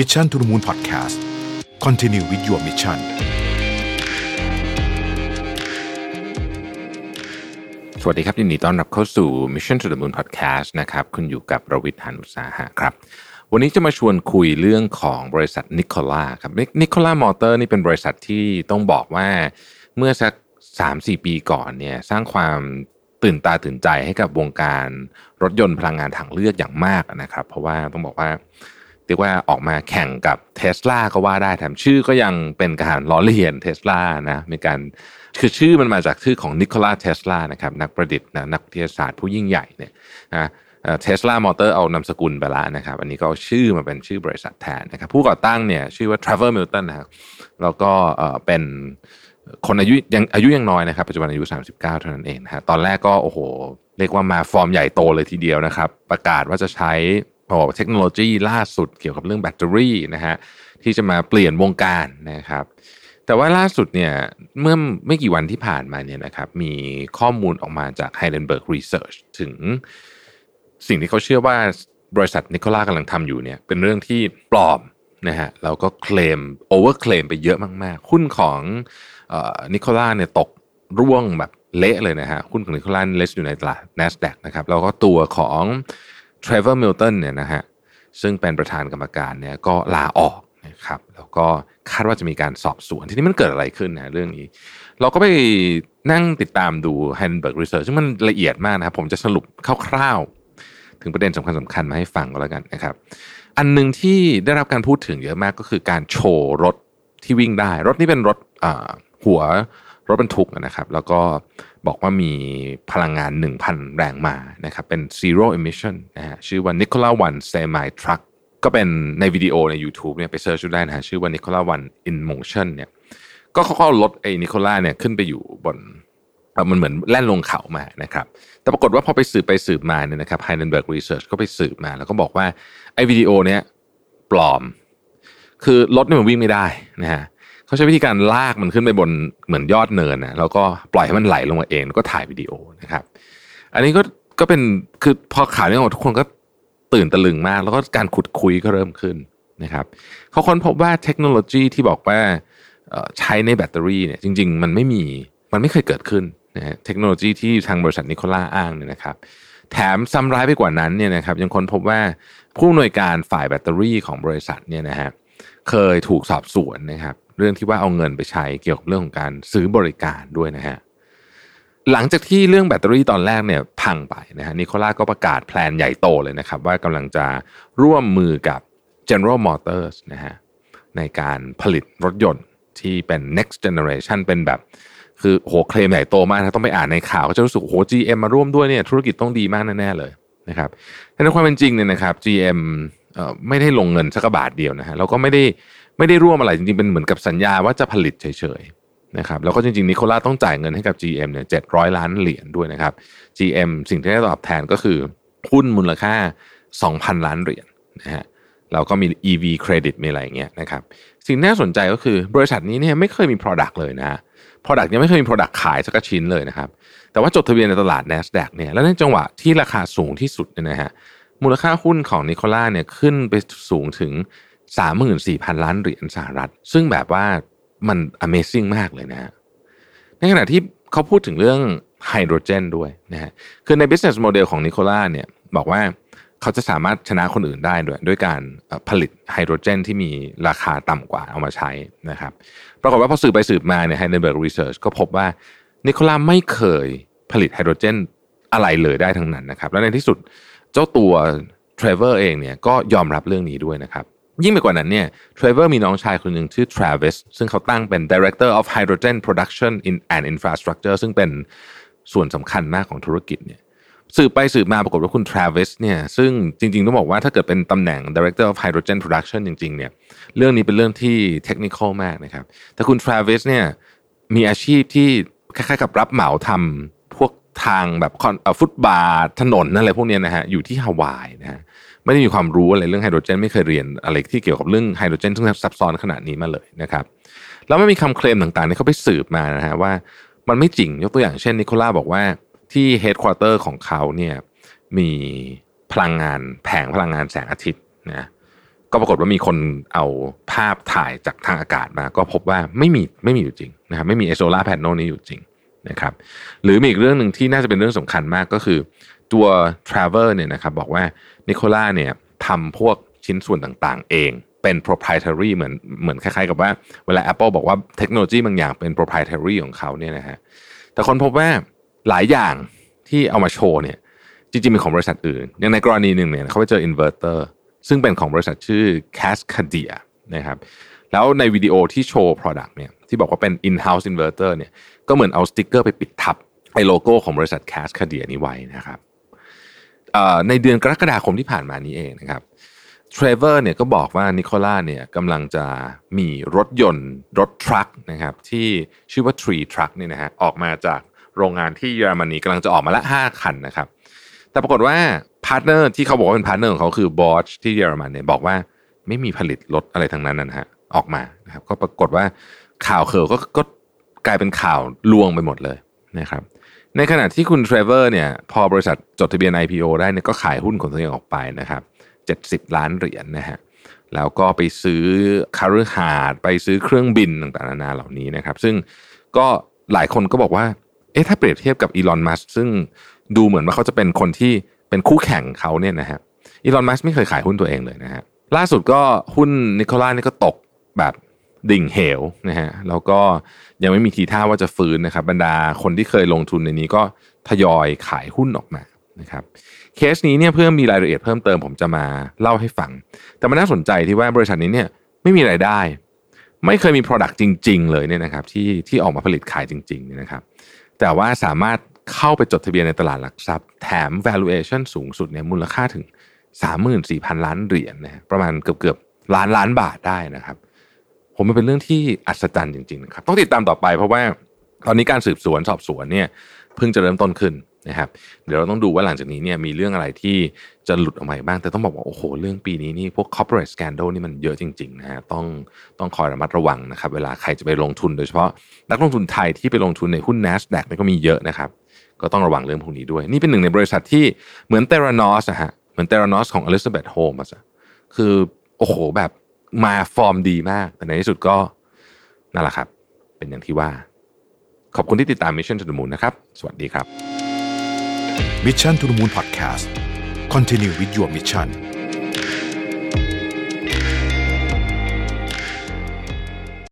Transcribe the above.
Mission to the Moon Podcast Continue with your mission สวัสดีครับยินดีต้อนรับเข้าสู่ Mission to the Moon Podcast นะครับคุณอยู่กับประวิทย์หันุสาหะครับ วันนี้จะมาชวนคุยเรื่องของบริษัทนิโคล่าครับนิโคล่ามอเตอร์นี่เป็นบริษัทที่ต้องบอกว่าเมื่อสัก 3-4 ปีก่อนเนี่ยสร้างความตื่นตาตื่นใจให้กับวงการรถยนต์พลังงานทางเลือกอย่างมากนะครับ เพราะว่าต้องบอกว่า เรียกว่าออกมาแข่งกับเทสลาก็ว่าได้แถมชื่อก็ยังเป็นการล้อเลียนเทสลานะมีการคือชื่อมันมาจากชื่อของนิโคลาเทสลานะครับนักประดิษฐ์นะนักวิทยาศาสตร์ผู้ยิ่งใหญ่เนี่ยนะเทสลามอเตอร์เอานามสกุลไปละนะครับอันนี้ก็เอาชื่อมาเป็นชื่อบริษัทแทนนะครับผู้ก่อตั้งเนี่ยชื่อว่าเทรเวอร์มิลตันนะครับแล้วก็เป็นคนอายุยังอายุยังน้อยนะครับปัจจุบันอายุ 39 เท่านั้นเองนะฮะตอนแรกก็โอ้โห เรียกว่ามาฟอร์มใหญ่โตเลยทีเดียวนะครับ ประกาศว่าจะใช้ เทคโนโลยีล่าสุดเกี่ยวกับเรื่องแบตเตอรี่นะฮะที่จะมาเปลี่ยนวงการนะครับ แต่ว่าล่าสุดเนี่ยเมื่อไม่กี่วันที่ผ่านมาเนี่ยนะครับมีข้อมูลออกมาจาก Hindenburg Research ถึงสิ่งที่เขาเชื่อว่าบริษัทนิโคล่ากำลังทำอยู่เนี่ยเป็นเรื่องที่ปลอมนะฮะแล้วก็ claim overclaim ไปเยอะมากๆ หุ้นของ Nikola เนี่ยตกร่วงแบบเละเลยนะฮะหุ้นของ Nikola list อยู่ในตลาด NASDAQ นะครับแล้วก็ตัวของ Trevor Milton เนี่ยนะฮะซึ่งเป็นประธานกรรมการเนี่ยก็ลาออกนะครับแล้วก็คาดว่าจะมีการสอบสวน ทีนี้มันเกิดอะไรขึ้นนะเรื่องนี้ เราก็ไปนั่งติดตามดู Hindenburg Research ซึ่งมันละเอียดมากนะครับ ผมจะสรุปคร่าวๆ ถึงประเด็นสำคัญสำคัญมาให้ฟังก็แล้วกันนะครับ อันหนึ่งที่ได้รับการพูดถึงเยอะมากก็คือการโชว์รถที่วิ่งได้ รถนี้เป็นรถหัว รถบรรทุกนะครับ แล้วก็บอกว่ามีพลังงาน 1,000 แรงมานะครับเป็น zero emission นะฮะชื่อว่า Nikola One Semi Truck ก็เป็นในวิดีโอใน YouTube เนี่ยไปเซิร์ชดูได้นะฮะชื่อว่า Nikola One in Motion เนี่ยก็เขาเอารถไอ้นิโคล่าเนี่ยขึ้นไปอยู่บนมันเหมือนแล่นลงเขามานะครับ แต่ปรากฏว่าพอไปสืบไปสืบมาเนี่ยนะครับ Heidelberg Research ก็ไปสืบมา แล้วก็บอกว่าไอ้วิดีโอเนี้ยปลอม คือรถเนี่ยมันวิ่งไม่ได้นะฮะ เขาใช้วิธีการลากมันขึ้นไปบนเหมือนยอดเนินนะแล้วก็ปล่อยให้มันไหลลงมาเองแล้วก็ถ่ายวิดีโอนะครับ อันนี้ก็ก็เป็นคือพอข่าวนี้ออกทุกคนก็ตื่นตะลึงมาก แล้วก็การขุดคุยก็เริ่มขึ้นนะครับเขาค้นพบว่าเทคโนโลยีที่บอกว่าใช้ในแบตเตอรี่เนี่ยจริง ๆ มันไม่มีมันไม่เคยเกิดขึ้นนะฮะเทคโนโลยีที่ทางบริษัทนิโคล่าอ้างเนี่ยนะครับ แถมซ้ำร้ายไปกว่านั้นเนี่ยนะครับยังค้นพบว่าผู้อำนวยการฝ่ายแบตเตอรี่ของบริษัทเนี่ยนะฮะเคยถูกสอบสวนนะครับ เรื่องที่ว่าเอาเงินไปใช้เกี่ยวกับเรื่องของการซื้อบริการด้วยนะฮะหลังจากที่เรื่องแบตเตอรี่ตอนแรกเนี่ยพังไปนะฮะนิโคล่าก็ประกาศแพลนใหญ่โตเลยนะครับ ว่ากำลังจะร่วมมือกับ General Motors นะฮะในการผลิตรถยนต์ที่เป็น next generation เป็นแบบ คือโหเคลมใหญ่โตมากนะต้องไปอ่านในข่าวก็จะรู้สึกโห GM มาร่วมด้วยเนี่ยธุรกิจต้องดีมากแน่ๆเลยนะครับแต่ในความเป็นจริงเนี่ยนะครับ GM ไม่ได้ลงเงินสักบาทเดียวนะฮะแล้วก็ไม่ได้ ไม่ได้ร่วมอะไรจริงๆเป็นเหมือนกับสัญญาว่าจะผลิตเฉยๆนะครับแล้วก็จริงๆนิโคล่าต้องจ่ายเงินให้กับ GM เนี่ยเจ็ดร้อยล้านเหรียญด้วยนะครับ GM สิ่งที่ได้ตอบแทนก็คือหุ้นมูลค่า 2,000 ล้านเหรียญนะฮะเราก็มี EV เครดิตมีอะไรอย่างเงี้ยนะครับสิ่งน่าสนใจก็คือบริษัทนี้เนี่ยไม่เคยมี Product เลยนะฮะ Product ยังไม่เคยมี Product ขายสักชิ้นเลยนะครับแต่ว่าจดทะเบียนในตลาด NASDAQ เนี่ยแล้วในจังหวะที่ราคาสูงที่สุดเนี่ยนะฮะมูลค่าหุ้นของนิโคล่าเนี่ยขึ้นไปสูงถึง 34,000 ล้านเหรียญสหรัฐ ซึ่งแบบว่ามัน Amazing มากเลยนะฮะในขณะที่เขาพูดถึงเรื่องไฮโดรเจนด้วยนะฮะคือใน business model ของ Nikola เนี่ยบอกว่าเขาจะสามารถชนะคนอื่นได้ด้วยด้วยการผลิตไฮโดรเจนที่มีราคาต่ำกว่าเอามาใช้นะครับปรากฏว่าพอสืบไปสืบมาเนี่ย Hindenburg Research ก็พบว่า Nikola ไม่เคยผลิตไฮโดรเจนอะไรเลยได้ทั้งนั้นนะครับ แล้วในที่สุดเจ้าตัวเทรเวอร์เองเนี่ยก็ยอมรับเรื่องนี้ด้วยนะครับ ยิ่งไปกว่านั้นเนี่ยเทรเวอร์มีน้องชายคนหนึ่งชื่อ Travis ซึ่งเขาตั้งเป็น Director of Hydrogen Production in and Infrastructure ซึ่งเป็นส่วนสำคัญมากของธุรกิจเนี่ยสืบไปสืบมาปรากฏว่าคุณ Travis เนี่ยซึ่งจริงๆ ต้องบอกว่าถ้าเกิดเป็นตำแหน่ง Director of Hydrogen Production จริงๆเนี่ยเรื่องนี้เป็นเรื่องที่เทคนิคมากนะครับแต่คุณ Travis เนี่ยมีอาชีพที่คล้ายๆกับรับเหมาทำพวกทางแบบฟุตบาทถนนอะไรพวกนี้นะฮะอยู่ที่ฮาวายนะฮะ ไม่ได้มีความรู้อะไรเรื่องไฮโดรเจน ไม่เคยเรียนอะไรที่เกี่ยวกับเรื่องไฮโดรเจนซึ่งซับซ้อนขนาดนี้มาเลยนะครับแล้วมันมีคำเคลมต่างๆที่เขาไปสืบมานะฮะว่ามันไม่จริงยกตัวอย่างเช่น Nikola บอกว่าที่เฮดค q อเตอร์ของเขาเนี่ยมีพลังงานแผงพลังงานแสงอาทิตย์นะก็ปรากฏว่ามีคนเอาภาพถ่ายจากทางอากาศมา ก็พบว่าไม่มีไม่มีอยู่จริงนะครับไม่มีไอ solar panel นี้อยู่จริงนะครับหรือมีอีกเรื่องหนึ่งที่น่าจะเป็นเรื่องสำคัญมากก็คือ ตัว Trevor เนี่ยนะครับบอกว่า Nikola เนี่ยทำพวกชิ้นส่วนต่างๆ เองเป็น proprietary เหมือนเหมือนคล้ายๆ กับว่าเวลา Apple บอกว่าเทคโนโลยีบางอย่างเป็น proprietary ของเขาเนี่ยนะฮะแต่คนพบว่าหลายอย่างที่เอามาโชว์เนี่ยจริงๆเป็นของบริษัทอื่น อย่างในกรณีหนึ่งเนี่ยเขาไปเจออินเวอร์เตอร์ซึ่งเป็นของบริษัทชื่อ Cascadia นะครับแล้วในวิดีโอที่โชว์ product เนี่ยที่บอกว่าเป็น in-house inverter เนี่ยก็เหมือนเอาสติ๊กเกอร์ไปปิดทับไอโลโก้ของบริษัท Cascadia นี้ไว้นะครับ ในเดือนกรกฎาคมที่ผ่านมานี้เองนะครับเทรเวอร์เนี่ยก็บอกว่า Nikola เนี่ยกำลังจะมีรถยนต์รถ truck นะครับที่ชื่อว่า Tre Truck เนี่ยนะฮะออกมาจากโรงงานที่เยอรมนีกำลังจะออกมาละ 5 คันนะครับ แต่ปรากฏว่า partner ที่เขาบอกว่าเป็น partner ของเขาคือ Bosch ที่เยอรมันเนี่ยบอกว่าไม่มีผลิตรถอะไรทั้งนั้นนะฮะออกมานะครับก็ปรากฏว่าข่าวเขาก็ก็กลายเป็นข่าวลวงไปหมดเลย นะครับในขณะที่คุณเทรเวอร์เนี่ยพอบริษัทจดทะเบียน IPO ได้เนี่ยก็ขายหุ้นของตัวเองออกไปนะครับ 70 ล้านเหรียญนะฮะแล้วก็ไปซื้อคฤหาสน์ไปซื้อเครื่องบินต่างๆนานาเหล่านี้นะครับ ซึ่งก็หลายคนก็บอกว่าเอ๊ะถ้าเปรียบเทียบกับ Elon Musk ซึ่งดูเหมือนว่าเขาจะเป็นคนที่เป็นคู่แข่งเขาเนี่ยนะฮะ Elon Musk ไม่เคยขายหุ้นตัวเองเลยนะฮะล่าสุดก็หุ้น Nikola นี่ก็ตกแบบ ดิ่งเหวนะฮะแล้วก็ยังไม่มีทีท่าว่าจะฟื้นนะครับ บรรดาคนที่เคยลงทุนในนี้ก็ทยอยขายหุ้นออกมานะครับเคสนี้เนี่ยเพื่อมีรายละเอียดเพิ่มเติมผมจะมาเล่าให้ฟัง แต่มันน่าสนใจที่ว่าบริษัทนี้เนี่ยไม่มีไรายได้ ไม่เคยมี Product จริง ๆ เลยเนี่ยนะครับที่ที่ออกมาผลิตขายจริงๆนะครับ แต่ว่าสามารถเข้าไปจดทะเบียนในตลาดหลักทรัพย์ แถม valuation สูงสุดเนี่ยมูลค่าถึง 34,000 ล้านเหรียญนะประมาณเกือบเกือบล้านล้านบาทได้นะครับ ผมมันเป็นเรื่องที่อัศจรรย์จริงๆนะครับต้องติดตามต่อไปเพราะว่าตอนนี้การสืบสวนสอบสวนเนี่ยเพิ่งจะเริ่มต้นขึ้นนะครับเดี๋ยวเราต้องดูว่าหลังจากนี้เนี่ยมีเรื่องอะไรที่จะหลุดออกมาบ้าง แต่ต้องบอกว่า โอ้โห เรื่องปีนี้นี่พวก corporate scandal นี่มันเยอะจริงๆนะฮะต้องต้องคอยระมัดระวังนะครับ เวลาใครจะไปลงทุนโดยเฉพาะ นักลงทุนไทยที่ไปลงทุนในหุ้น NASDAQ นี่ก็มีเยอะนะครับ ก็ต้องระวังเรื่องพวกนี้ด้วย นี่เป็นหนึ่งในบริษัทที่เหมือน Theranos อะฮะเหมือน Theranos ของ Elizabeth Holmes คือโอ้โหแบบ มาฟอร์มดีมาก แต่ในที่สุดก็นั่นแหละครับ เป็นอย่างที่ว่า ขอบคุณที่ติดตาม Mission to the Moon นะครับ สวัสดีครับ Mission to the Moon Podcast Continue with your mission